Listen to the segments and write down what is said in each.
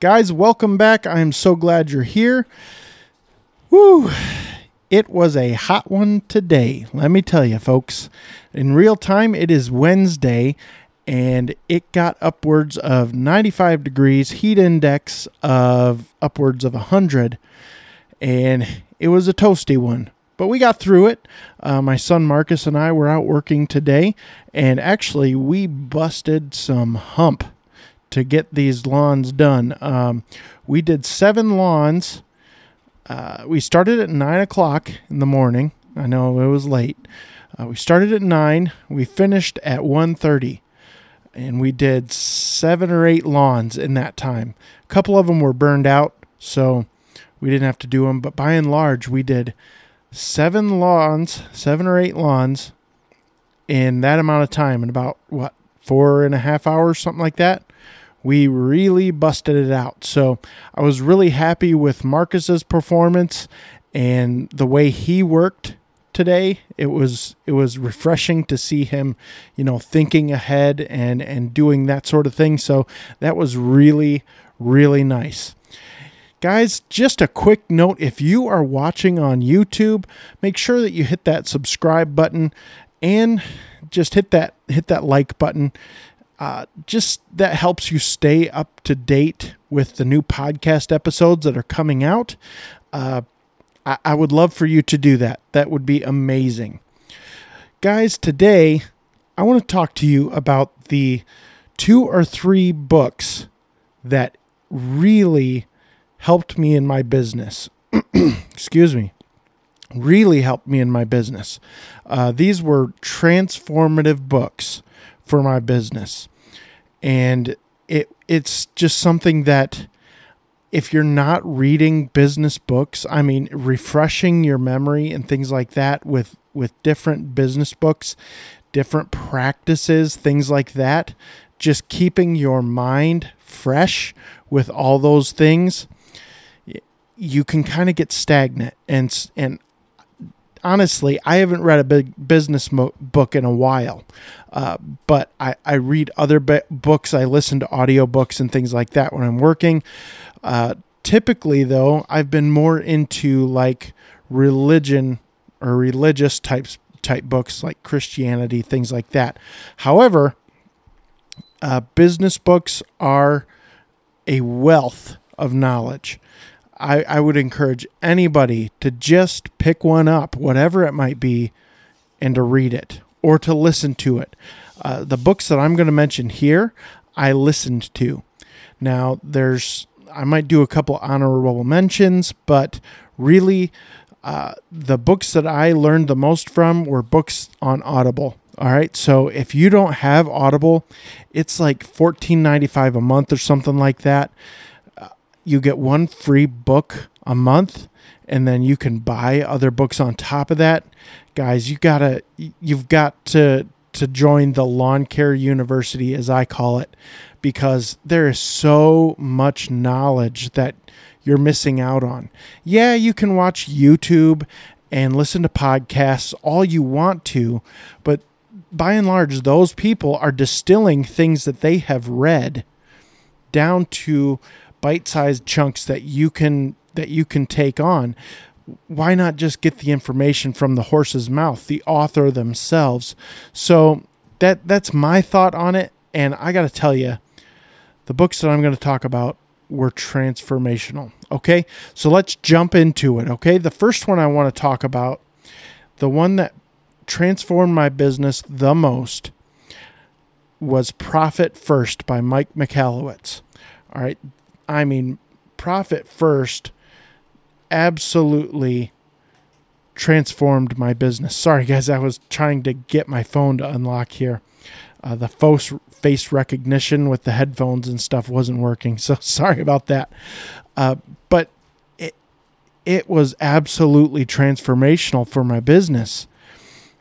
Guys, welcome back. I am so glad you're here. Woo! It was a hot one today. Let me tell you, folks. In real time, it is Wednesday, and it got upwards of 95 degrees, heat index of upwards of 100, and it was a toasty one but we got through it. Uh, my son Marcus and I were out working today, and actually, we busted some hump to get these lawns done. Um, we did seven lawns. Uh, we started at nine o'clock in the morning. I know it was late. Uh, we started at nine. We finished at 1.30 and we did seven or eight lawns in that time. A couple of them were burned out, so we didn't have to do them. But by and large, we did seven lawns, seven or eight lawns in that amount of time in about what four and a half hours, something like that. We really busted it out. So I was really happy with Marcus's performance and the way he worked today. It was it was refreshing to see him, you know, thinking ahead and and doing that sort of thing. So that was really really nice. Guys, just a quick note if you are watching on YouTube, make sure that you hit that subscribe button and just hit that hit that like button. Uh, just that helps you stay up to date with the new podcast episodes that are coming out. Uh, I, I would love for you to do that. That would be amazing. Guys, today I want to talk to you about the two or three books that really helped me in my business. Excuse me. Really helped me in my business. Uh, these were transformative books for my business. And it it's just something that if you're not reading business books, I mean refreshing your memory and things like that with with different business books, different practices, things like that, just keeping your mind fresh with all those things you can kind of get stagnant and and honestly i haven't read a big business mo- book in a while. Uh, but I, I read other books. I listen to audiobooks and things like that when i'm working. Uh, typically though i've been more into like religion or religious types type books like christianity things like that. However uh, business books are a wealth of knowledge I, I would encourage anybody to just pick one up, whatever it might be, and to read it or to listen to it. Uh, the books that I'm going to mention here, I listened to. Now, there's, I might do a couple honorable mentions, but really, uh, the books that I learned the most from were books on Audible. All right. So if you don't have Audible, it's like $14.95 a month or something like that you get one free book a month and then you can buy other books on top of that. Guys you gotta you've got to to join the lawn care university as i call it because there is so much knowledge that you're missing out on. Yeah you can watch youtube and listen to podcasts all you want to but by and large those people are distilling things that they have read down to bite-sized chunks that you can that you can take on why not just get the information from the horse's mouth the author themselves? So that that's my thought on it and i got to tell you the books that i'm going to talk about were transformational okay? So let's jump into it okay? The first one i want to talk about the one that transformed my business the most was profit first by mike michalowicz all right I mean, profit first absolutely transformed my business. Sorry, guys, I was trying to get my phone to unlock here. uh, the face face recognition with the headphones and stuff wasn't working. So sorry about that. Uh, but it it was absolutely transformational for my business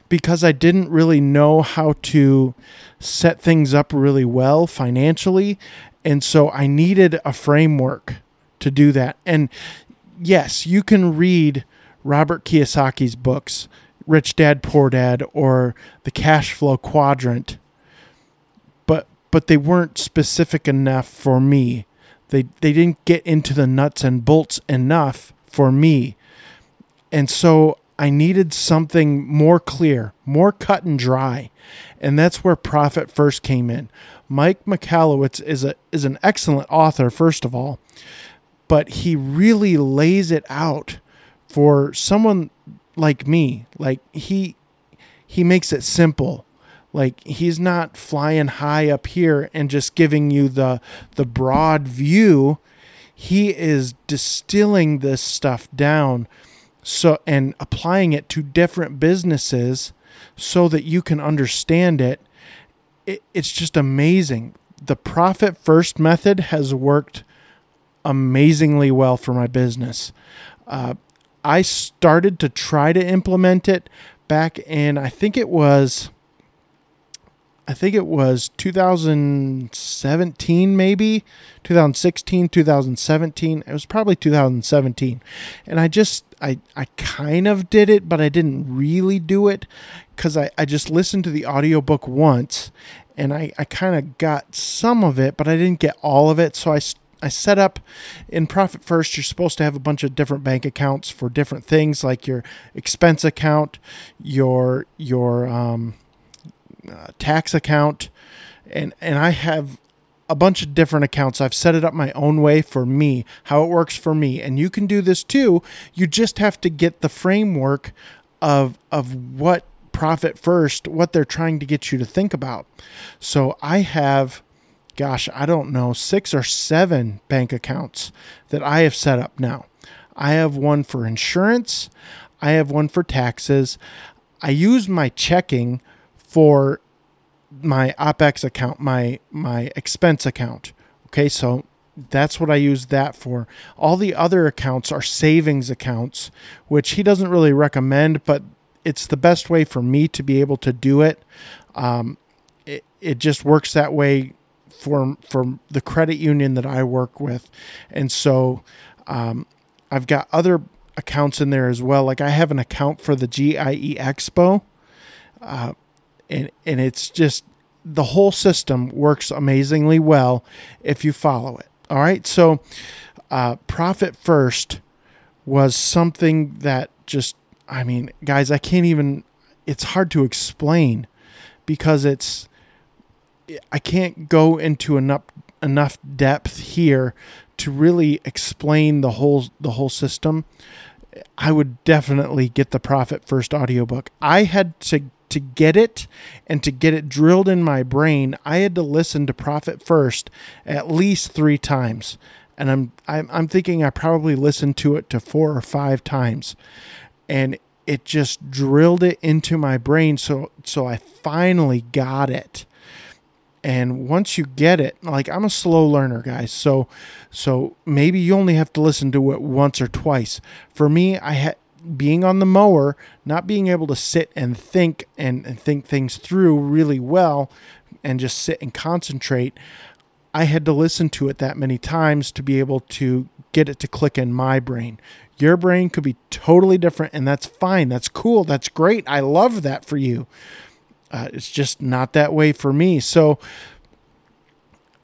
because I didn't really know how to set things up really well financially, and so I needed a framework to do that. And yes, you can read Robert Kiyosaki's books, Rich Dad Poor Dad or The Cash Flow Quadrant, but but they weren't specific enough for me. They they didn't get into the nuts and bolts enough for me. And so I needed something more clear, more cut and dry. And that's where Profit First came in. Mike Michalowicz is a is an excellent author, first of all, but he really lays it out for someone like me. Like he he makes it simple. Like he's not flying high up here and just giving you the the broad view. He is distilling this stuff down so and applying it to different businesses so that you can understand it. it it's just amazing. The profit first method has worked amazingly well for my business. Uh, I started to try to implement it back in, I think it was, I think it was 2017, maybe 2016, 2017. It was probably 2017. And I just, I, I kind of did it, but I didn't really do it because I, I just listened to the audiobook once and I, I kind of got some of it, but I didn't get all of it. So I I set up in Profit First, you're supposed to have a bunch of different bank accounts for different things, like your expense account, your your um, uh, tax account, and and I have a bunch of different accounts. I've set it up my own way for me, how it works for me, and you can do this too. You just have to get the framework of of what Profit First, what they're trying to get you to think about. So I have gosh, I don't know, six or seven bank accounts that I have set up now. I have one for insurance, I have one for taxes. I use my checking for my OPEX account, my my expense account. Okay, so that's what I use that for. All the other accounts are savings accounts, which he doesn't really recommend, but it's the best way for me to be able to do it. Um, it, it just works that way for for the credit union that I work with, and so um, I've got other accounts in there as well. Like I have an account for the GIE Expo, uh, and and it's just the whole system works amazingly well if you follow it. All right, so uh, profit first was something that just I mean, guys, I can't even. It's hard to explain because it's I can't go into enough enough depth here to really explain the whole the whole system. I would definitely get the Profit First audiobook. I had to to get it and to get it drilled in my brain, I had to listen to Profit First at least 3 times. And I'm I'm I'm thinking I probably listened to it to 4 or 5 times. And it just drilled it into my brain so so I finally got it and once you get it like i'm a slow learner guys so so maybe you only have to listen to it once or twice for me i had being on the mower not being able to sit and think and, and think things through really well and just sit and concentrate i had to listen to it that many times to be able to get it to click in my brain your brain could be totally different and that's fine that's cool that's great i love that for you uh, it's just not that way for me. So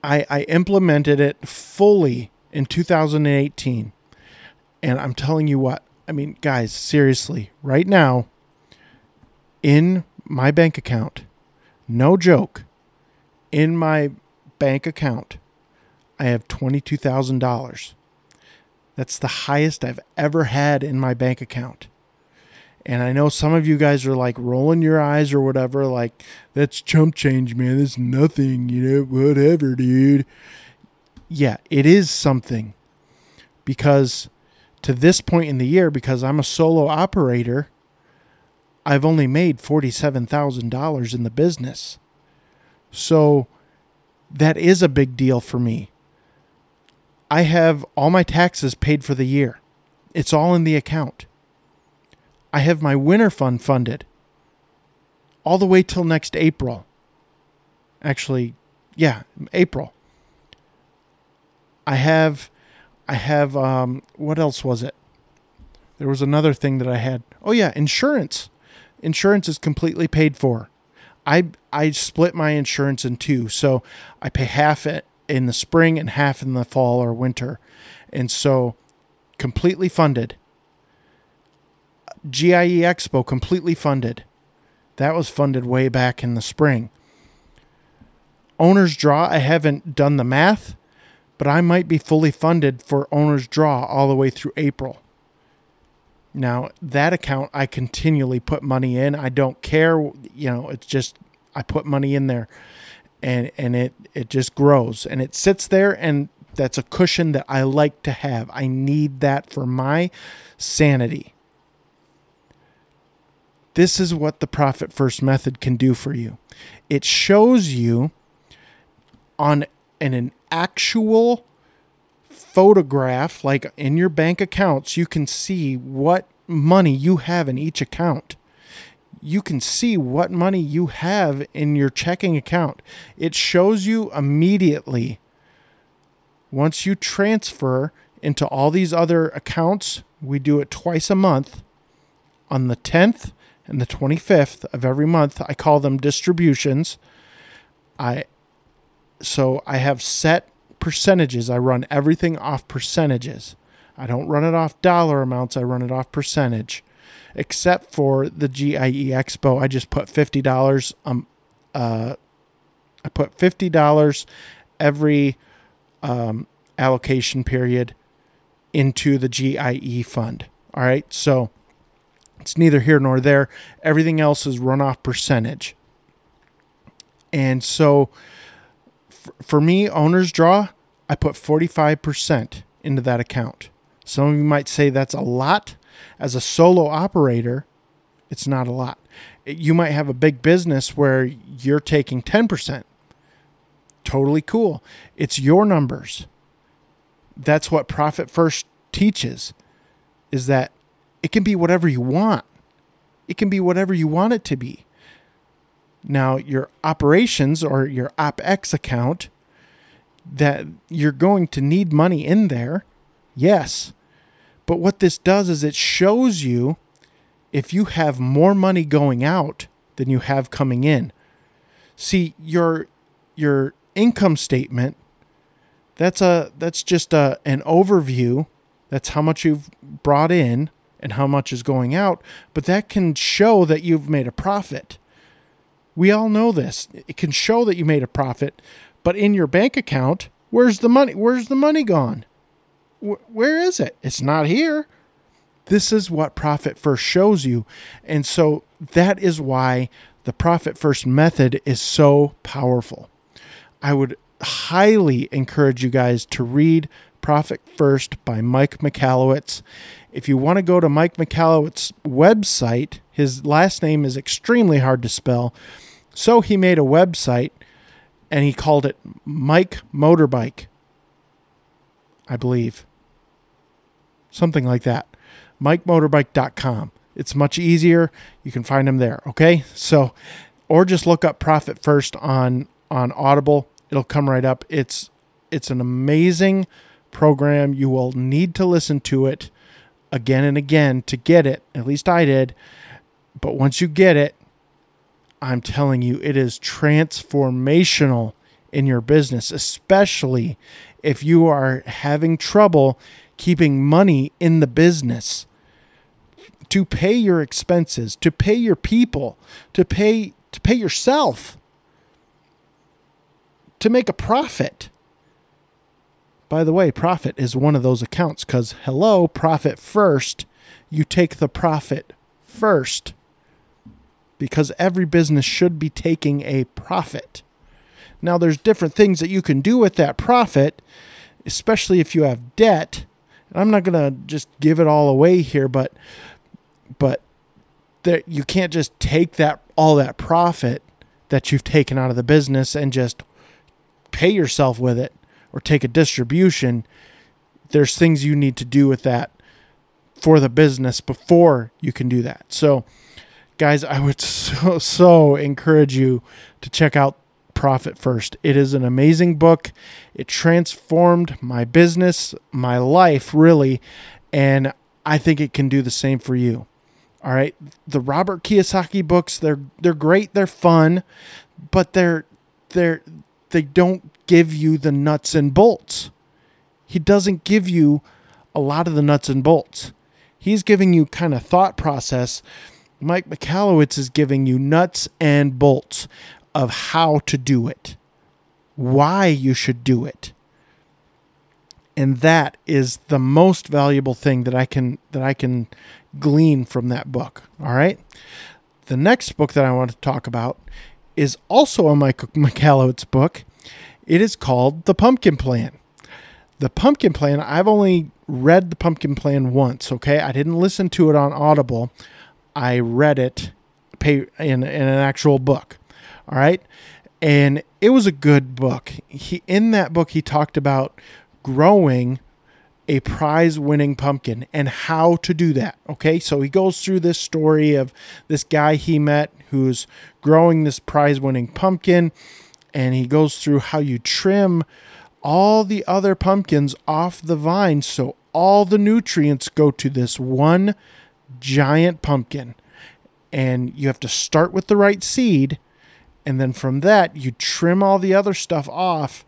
I, I implemented it fully in 2018. And I'm telling you what, I mean, guys, seriously, right now, in my bank account, no joke, in my bank account, I have $22,000. That's the highest I've ever had in my bank account. And I know some of you guys are like rolling your eyes or whatever, like, that's chump change, man. That's nothing, you know, whatever, dude. Yeah, it is something. Because to this point in the year, because I'm a solo operator, I've only made $47,000 in the business. So that is a big deal for me. I have all my taxes paid for the year. It's all in the account. I have my winter fund funded all the way till next April. Actually, yeah, April. I have I have um what else was it? There was another thing that I had. Oh yeah, insurance. Insurance is completely paid for. I I split my insurance in two, so I pay half it in the spring and half in the fall or winter, and so completely funded. GIE Expo completely funded. That was funded way back in the spring. Owner's Draw, I haven't done the math, but I might be fully funded for Owner's Draw all the way through April. Now, that account I continually put money in. I don't care, you know, it's just I put money in there and and it it just grows and it sits there and that's a cushion that I like to have. I need that for my sanity. This is what the profit first method can do for you. It shows you on an, an actual photograph, like in your bank accounts, you can see what money you have in each account. You can see what money you have in your checking account. It shows you immediately once you transfer into all these other accounts. We do it twice a month on the 10th and the 25th of every month. I call them distributions. I so I have set percentages. I run everything off percentages. I don't run it off dollar amounts, I run it off percentage. Except for the GIE Expo, I just put $50 um uh I put $50 every um, allocation period into the GIE fund. All right? So it's neither here nor there. Everything else is runoff percentage. And so for me, owner's draw, I put 45% into that account. Some of you might say that's a lot. As a solo operator, it's not a lot. You might have a big business where you're taking 10%. Totally cool. It's your numbers. That's what Profit First teaches is that it can be whatever you want. It can be whatever you want it to be. Now, your operations or your OpEx account that you're going to need money in there. Yes. But what this does is it shows you if you have more money going out than you have coming in. See, your your income statement that's a that's just a an overview. That's how much you've brought in and how much is going out, but that can show that you've made a profit. We all know this. It can show that you made a profit, but in your bank account, where's the money? Where's the money gone? where is it? It's not here. This is what Profit First shows you. And so that is why the Profit First method is so powerful. I would highly encourage you guys to read Profit First by Mike Michalowicz. If you want to go to Mike Michalowicz's website, his last name is extremely hard to spell. So he made a website and he called it Mike Motorbike, I believe. Something like that. MikeMotorbike.com. It's much easier. You can find him there. Okay. So, or just look up Profit First on on Audible. It'll come right up. It's it's an amazing program. You will need to listen to it again and again to get it. At least I did. But once you get it, I'm telling you, it is transformational in your business, especially if you are having trouble keeping money in the business to pay your expenses, to pay your people, to pay to pay yourself, to make a profit. By the way, profit is one of those accounts cuz hello, profit first. You take the profit first because every business should be taking a profit. Now, there's different things that you can do with that profit, especially if you have debt. And I'm not going to just give it all away here, but but that you can't just take that all that profit that you've taken out of the business and just pay yourself with it or take a distribution, there's things you need to do with that for the business before you can do that. So, guys, I would so, so encourage you to check out Profit First. It is an amazing book. It transformed my business, my life, really, and I think it can do the same for you. All right, the Robert Kiyosaki books, they're they're great, they're fun, but they're they're they don't give you the nuts and bolts. He doesn't give you a lot of the nuts and bolts. He's giving you kind of thought process. Mike Michalowicz is giving you nuts and bolts of how to do it, why you should do it. And that is the most valuable thing that I can that I can glean from that book. All right. The next book that I want to talk about is also a Mike Michalowicz book. It is called The Pumpkin Plan. The Pumpkin Plan, I've only read The Pumpkin Plan once, okay? I didn't listen to it on Audible. I read it in, in an actual book. All right. And it was a good book. He in that book he talked about growing a prize winning pumpkin and how to do that. Okay, so he goes through this story of this guy he met who's growing this prize winning pumpkin, and he goes through how you trim all the other pumpkins off the vine so all the nutrients go to this one giant pumpkin. And you have to start with the right seed, and then from that, you trim all the other stuff off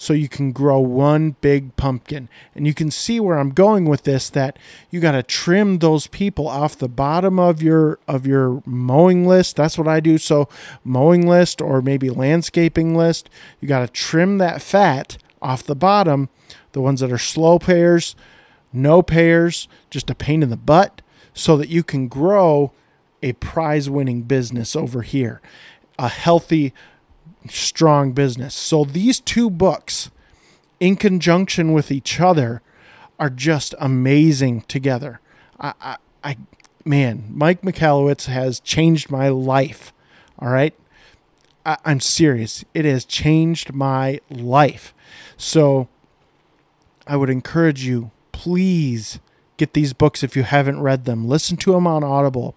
so you can grow one big pumpkin. And you can see where I'm going with this that you got to trim those people off the bottom of your of your mowing list. That's what I do. So mowing list or maybe landscaping list, you got to trim that fat off the bottom, the ones that are slow payers, no payers, just a pain in the butt so that you can grow a prize winning business over here. A healthy strong business. So these two books, in conjunction with each other, are just amazing together. I, I, I man, Mike Michalowicz has changed my life. All right. I, I'm serious. It has changed my life. So I would encourage you, please get these books if you haven't read them. Listen to them on Audible.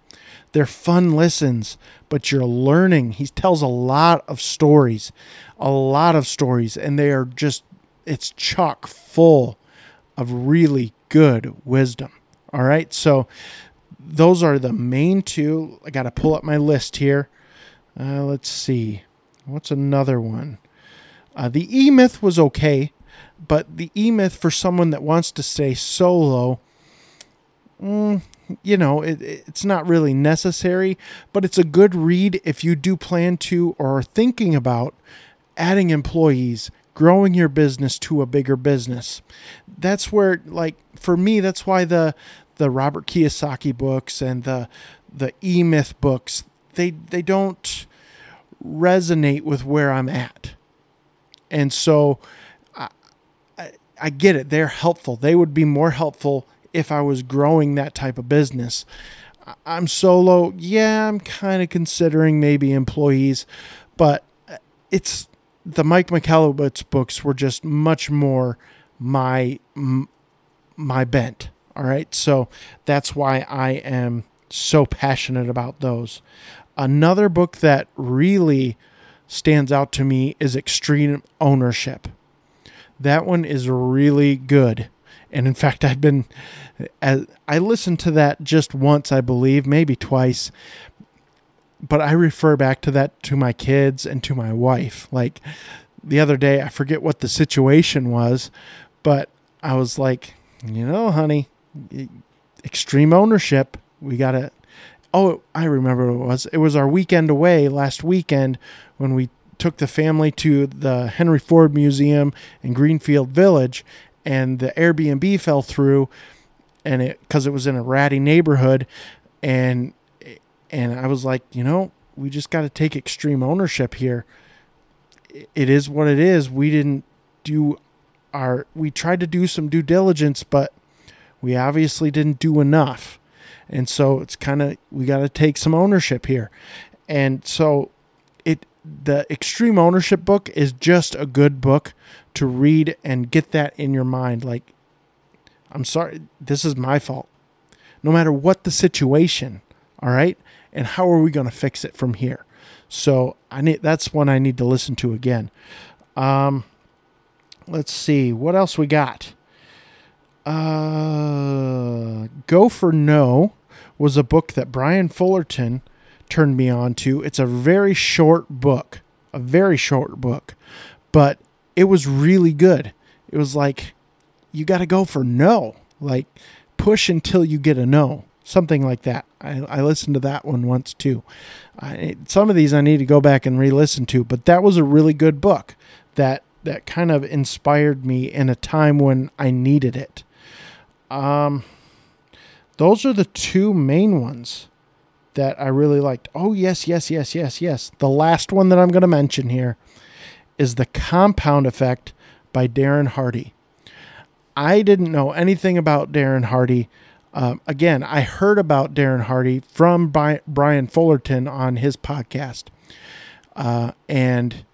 They're fun listens, but you're learning. He tells a lot of stories, a lot of stories, and they are just, it's chock full of really good wisdom. All right. So those are the main two. I got to pull up my list here. Uh, let's see. What's another one? Uh, the E Myth was okay, but the E Myth for someone that wants to stay solo, mm, you know, it, it's not really necessary, but it's a good read if you do plan to or are thinking about adding employees, growing your business to a bigger business. That's where, like, for me, that's why the the Robert Kiyosaki books and the the E Myth books they they don't resonate with where I'm at, and so. I, I, I get it. They're helpful. They would be more helpful if I was growing that type of business. I'm solo. Yeah, I'm kind of considering maybe employees, but uh, it's the Mike Michalowicz books were just much more my my bent. All right, so that's why I am so passionate about those. Another book that really stands out to me is Extreme Ownership. That one is really good. And in fact, I've been, I listened to that just once, I believe, maybe twice. But I refer back to that to my kids and to my wife. Like the other day, I forget what the situation was, but I was like, you know, honey, extreme ownership. We got to. Oh, I remember it was. It was our weekend away last weekend when we took the family to the Henry Ford Museum in Greenfield Village and the Airbnb fell through and it cuz it was in a ratty neighborhood and and I was like, you know, we just got to take extreme ownership here. It is what it is. We didn't do our we tried to do some due diligence, but we obviously didn't do enough. And so it's kind of we got to take some ownership here. And so it the extreme ownership book is just a good book to read and get that in your mind like i'm sorry this is my fault. No matter what the situation all right? And how are we going to fix it from here? So i need that's one i need to listen to again. Um let's see what else we got? Uh go for no was a book that brian fullerton turned me on to. It's a very short book, a very short book, but it was really good. It was like, you got to go for no, like push until you get a no, something like that. I, I listened to that one once too. I, some of these I need to go back and re listen to, but that was a really good book that, that kind of inspired me in a time when I needed it. Um, those are the two main ones that I really liked. Oh, yes, yes, yes, yes, yes. The last one that I'm going to mention here is The Compound Effect by Darren Hardy. I didn't know anything about Darren Hardy. Um, again, I heard about Darren Hardy from Brian Fullerton on his podcast. Uh, and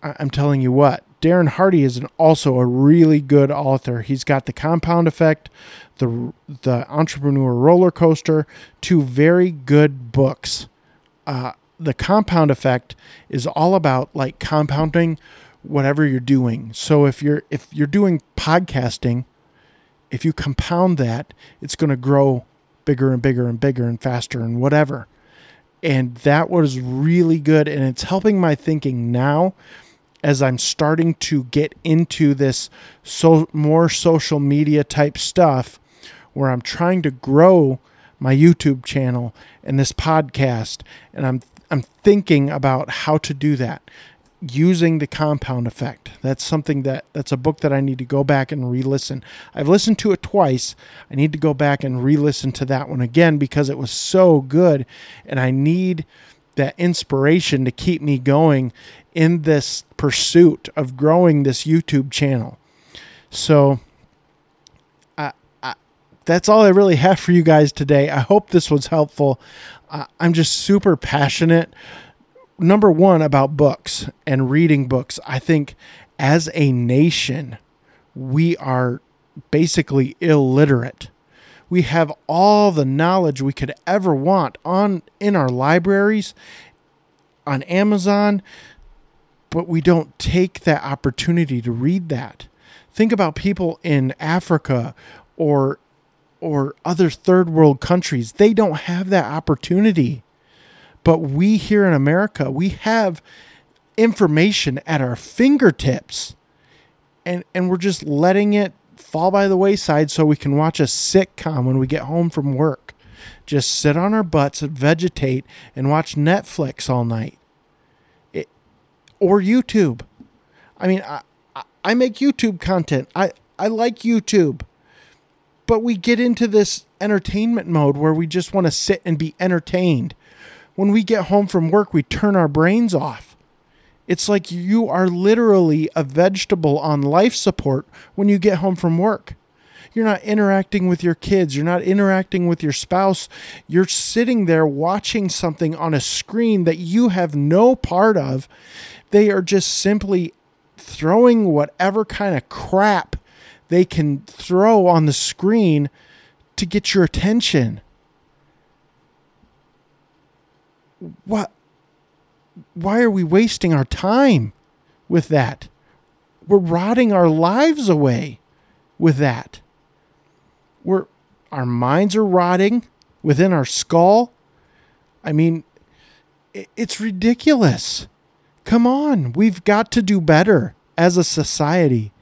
I- I'm telling you what, Darren Hardy is an, also a really good author. He's got the compound effect, the the entrepreneur roller coaster, two very good books. Uh, the compound effect is all about like compounding whatever you're doing. So if you're if you're doing podcasting, if you compound that, it's going to grow bigger and bigger and bigger and faster and whatever. And that was really good and it's helping my thinking now as I'm starting to get into this so more social media type stuff where I'm trying to grow my YouTube channel and this podcast and I'm I'm thinking about how to do that using the compound effect. That's something that that's a book that I need to go back and re-listen. I've listened to it twice. I need to go back and re-listen to that one again because it was so good and I need that inspiration to keep me going in this pursuit of growing this YouTube channel. So that's all I really have for you guys today. I hope this was helpful. I'm just super passionate. Number one, about books and reading books. I think as a nation, we are basically illiterate. We have all the knowledge we could ever want on in our libraries, on Amazon, but we don't take that opportunity to read that. Think about people in Africa or or other third world countries. They don't have that opportunity. But we here in America, we have information at our fingertips. And and we're just letting it fall by the wayside so we can watch a sitcom when we get home from work. Just sit on our butts and vegetate and watch Netflix all night. It, or YouTube. I mean, I, I make YouTube content. I, I like YouTube but we get into this entertainment mode where we just want to sit and be entertained. When we get home from work, we turn our brains off. It's like you are literally a vegetable on life support when you get home from work. You're not interacting with your kids. You're not interacting with your spouse. You're sitting there watching something on a screen that you have no part of. They are just simply throwing whatever kind of crap they can throw on the screen to get your attention. What? Why are we wasting our time with that? We're rotting our lives away with that. We're our minds are rotting within our skull. I mean, it's ridiculous. Come on, we've got to do better as a society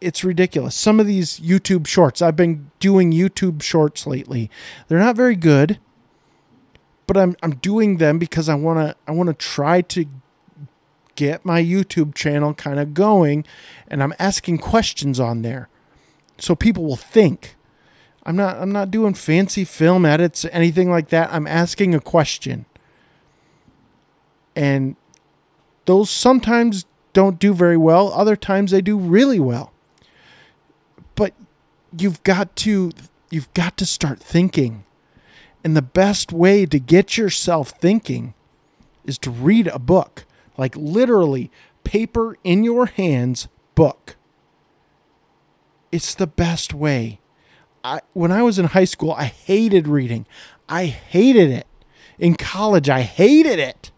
it's ridiculous. Some of these YouTube shorts, I've been doing YouTube shorts lately. They're not very good, but I'm I'm doing them because I want to I want to try to get my YouTube channel kind of going and I'm asking questions on there so people will think. I'm not I'm not doing fancy film edits anything like that. I'm asking a question. And those sometimes don't do very well, other times they do really well you've got to you've got to start thinking. And the best way to get yourself thinking is to read a book, like literally paper in your hands book. It's the best way. I, when I was in high school, I hated reading. I hated it. In college, I hated it.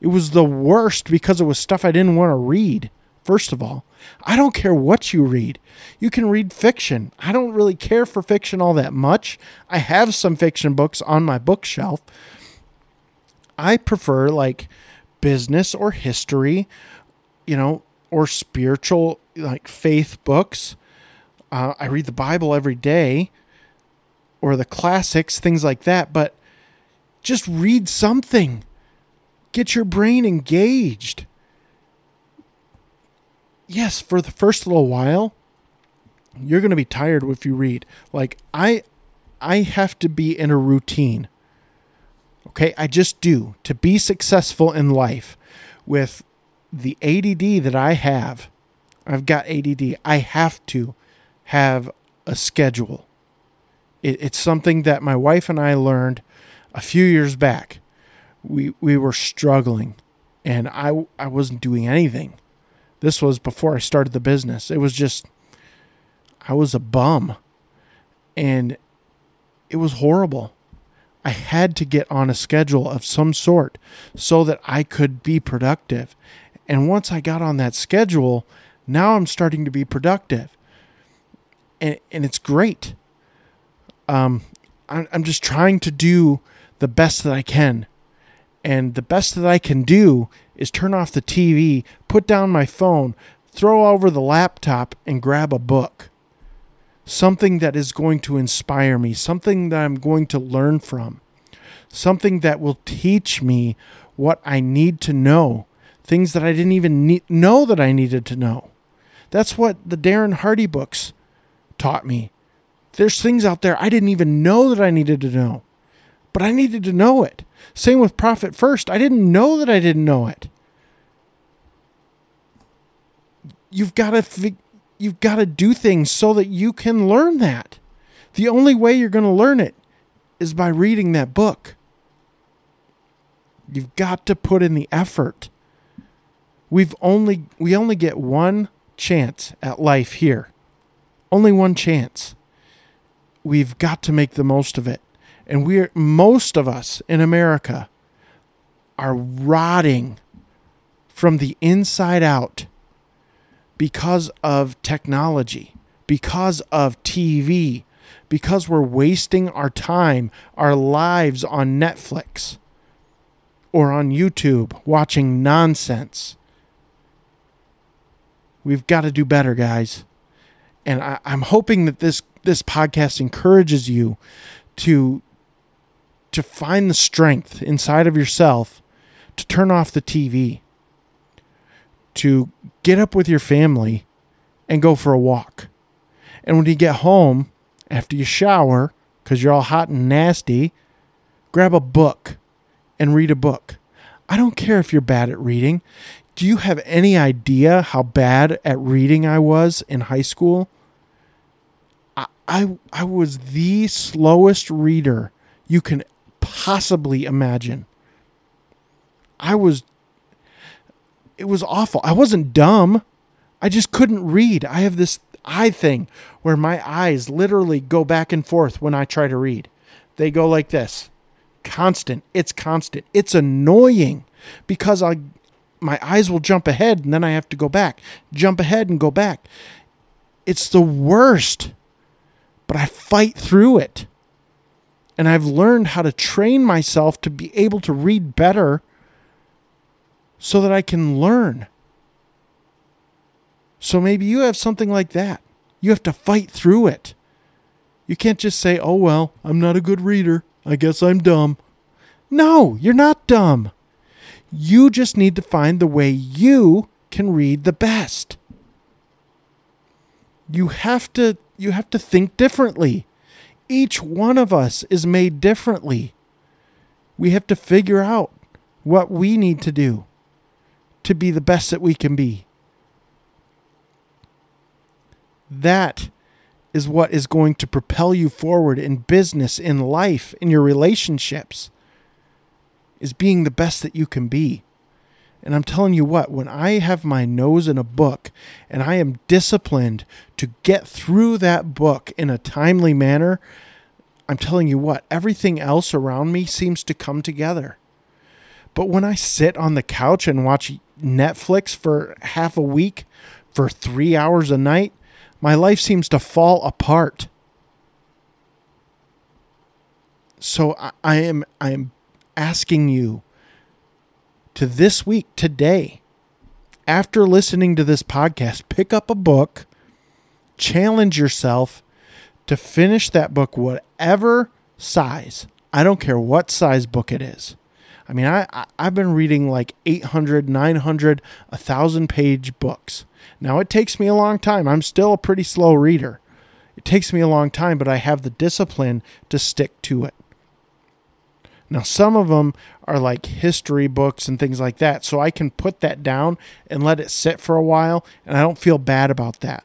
It was the worst because it was stuff I didn't want to read, first of all. I don't care what you read. You can read fiction. I don't really care for fiction all that much. I have some fiction books on my bookshelf. I prefer like business or history, you know, or spiritual, like faith books. Uh, I read the Bible every day or the classics, things like that. But just read something, get your brain engaged. Yes, for the first little while, you're going to be tired if you read. Like I I have to be in a routine. Okay? I just do to be successful in life with the ADD that I have. I've got ADD. I have to have a schedule. It, it's something that my wife and I learned a few years back. We we were struggling, and I I wasn't doing anything. This was before I started the business. It was just I was a bum, and it was horrible. I had to get on a schedule of some sort so that I could be productive. And once I got on that schedule, now I'm starting to be productive. And, and it's great. Um, I'm, I'm just trying to do the best that I can. And the best that I can do is turn off the TV, put down my phone, throw over the laptop, and grab a book something that is going to inspire me, something that I'm going to learn from, something that will teach me what I need to know, things that I didn't even need, know that I needed to know. That's what the Darren Hardy books taught me. There's things out there I didn't even know that I needed to know, but I needed to know it. Same with Profit First. I didn't know that I didn't know it. You've got to you've got to do things so that you can learn that. The only way you're going to learn it is by reading that book. You've got to put in the effort. We've only we only get one chance at life here. Only one chance. We've got to make the most of it. And we're most of us in America are rotting from the inside out because of technology, because of TV, because we're wasting our time, our lives on Netflix or on YouTube watching nonsense. We've got to do better, guys. And I, am hoping that this this podcast encourages you to to find the strength inside of yourself to turn off the TV to get up with your family and go for a walk. And when you get home, after you shower, because you're all hot and nasty, grab a book and read a book. I don't care if you're bad at reading. Do you have any idea how bad at reading I was in high school? I, I, I was the slowest reader you can possibly imagine. I was it was awful. I wasn't dumb. I just couldn't read. I have this eye thing where my eyes literally go back and forth when I try to read. They go like this. Constant. It's constant. It's annoying because I my eyes will jump ahead and then I have to go back. Jump ahead and go back. It's the worst. But I fight through it. And I've learned how to train myself to be able to read better so that I can learn. So maybe you have something like that. You have to fight through it. You can't just say, oh, well, I'm not a good reader. I guess I'm dumb. No, you're not dumb. You just need to find the way you can read the best. You have to you have to think differently. Each one of us is made differently. We have to figure out what we need to do to be the best that we can be. That is what is going to propel you forward in business, in life, in your relationships. is being the best that you can be. And I'm telling you what, when I have my nose in a book and I am disciplined to get through that book in a timely manner, I'm telling you what, everything else around me seems to come together. But when I sit on the couch and watch Netflix for half a week, for three hours a night, my life seems to fall apart. So I, I am I am asking you to this week, today, after listening to this podcast, pick up a book, challenge yourself to finish that book, whatever size. I don't care what size book it is. I mean, I, I have been reading like 800, 900, 1000 page books. Now it takes me a long time. I'm still a pretty slow reader. It takes me a long time, but I have the discipline to stick to it. Now, some of them are like history books and things like that. So I can put that down and let it sit for a while, and I don't feel bad about that.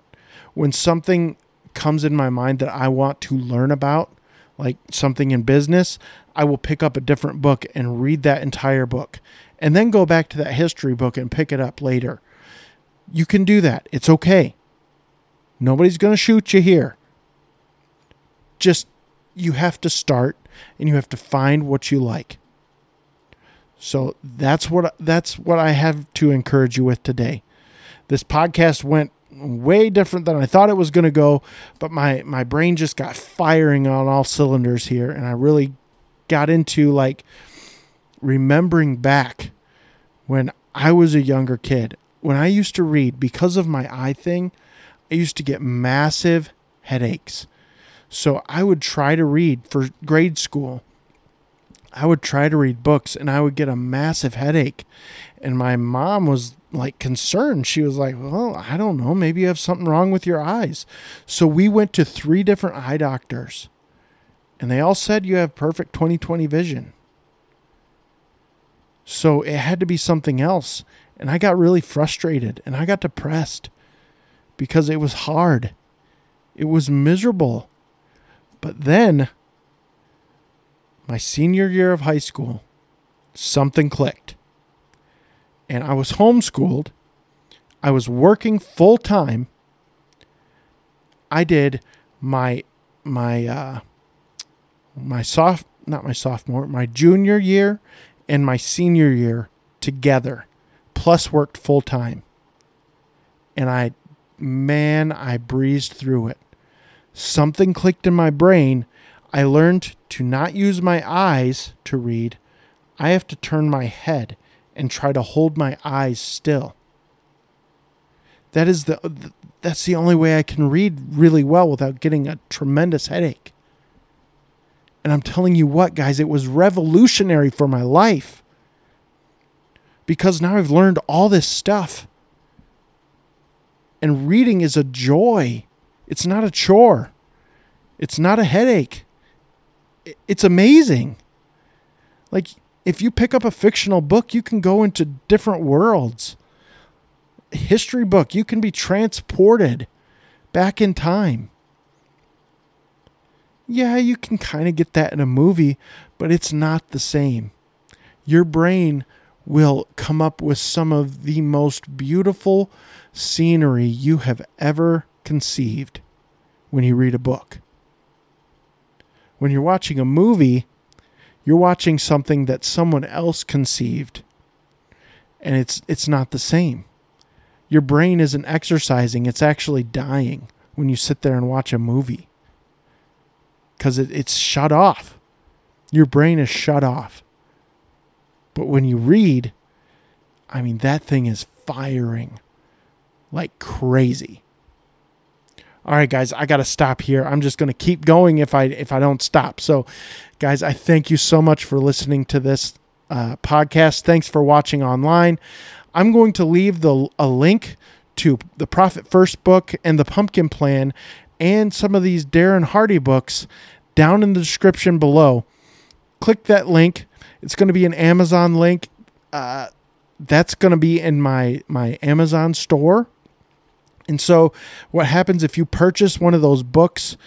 When something comes in my mind that I want to learn about, like something in business, I will pick up a different book and read that entire book and then go back to that history book and pick it up later. You can do that. It's okay. Nobody's going to shoot you here. Just you have to start and you have to find what you like. So that's what that's what I have to encourage you with today. This podcast went way different than I thought it was going to go, but my my brain just got firing on all cylinders here and I really got into like remembering back when I was a younger kid. When I used to read because of my eye thing, I used to get massive headaches. So I would try to read for grade school. I would try to read books and I would get a massive headache. And my mom was like concerned. She was like, Well, I don't know. Maybe you have something wrong with your eyes. So we went to three different eye doctors and they all said you have perfect 2020 vision. So it had to be something else. And I got really frustrated and I got depressed because it was hard. It was miserable. But then, my senior year of high school, something clicked. And I was homeschooled. I was working full time. I did my my uh my soft not my sophomore, my junior year and my senior year together, plus worked full time. And I man, I breezed through it something clicked in my brain. I learned to not use my eyes to read. I have to turn my head and try to hold my eyes still. That is the that's the only way I can read really well without getting a tremendous headache. And I'm telling you what, guys, it was revolutionary for my life. Because now I've learned all this stuff. And reading is a joy. It's not a chore. It's not a headache. It's amazing. Like, if you pick up a fictional book, you can go into different worlds. History book, you can be transported back in time. Yeah, you can kind of get that in a movie, but it's not the same. Your brain will come up with some of the most beautiful scenery you have ever conceived when you read a book. When you're watching a movie, you're watching something that someone else conceived. And it's it's not the same. Your brain isn't exercising, it's actually dying when you sit there and watch a movie. Cuz it, it's shut off. Your brain is shut off. But when you read, I mean that thing is firing like crazy. All right, guys, I got to stop here. I'm just to keep going if I if I don't stop. So, guys, I thank you so much for listening to this uh, podcast. Thanks for watching online. I'm going to leave the a link to the Profit First book and the Pumpkin Plan and some of these Darren Hardy books down in the description below. Click that link. It's going to be an Amazon link. Uh, that's going to be in my my Amazon store and so, what happens if you purchase one of those books?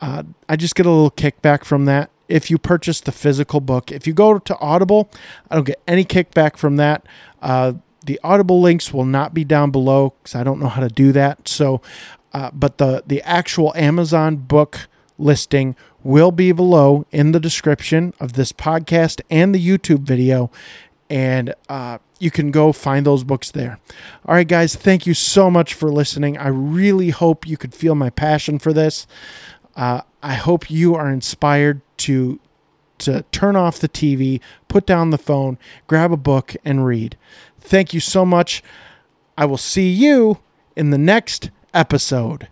Uh, I just get a little kickback from that. if you purchase the physical book. If you go to Audible, I don't get any kickback from that. Uh, the Audible links will not be down below because I don't know how to do that. So, uh, but the the actual Amazon book listing will be below in the description of this podcast and the YouTube video, and uh, you can go find those books there. All right, guys, thank you so much for listening. I really hope you could feel my passion for this. Uh, I hope you are inspired to to turn off the TV, put down the phone, grab a book, and read. Thank you so much. I will see you in the next episode.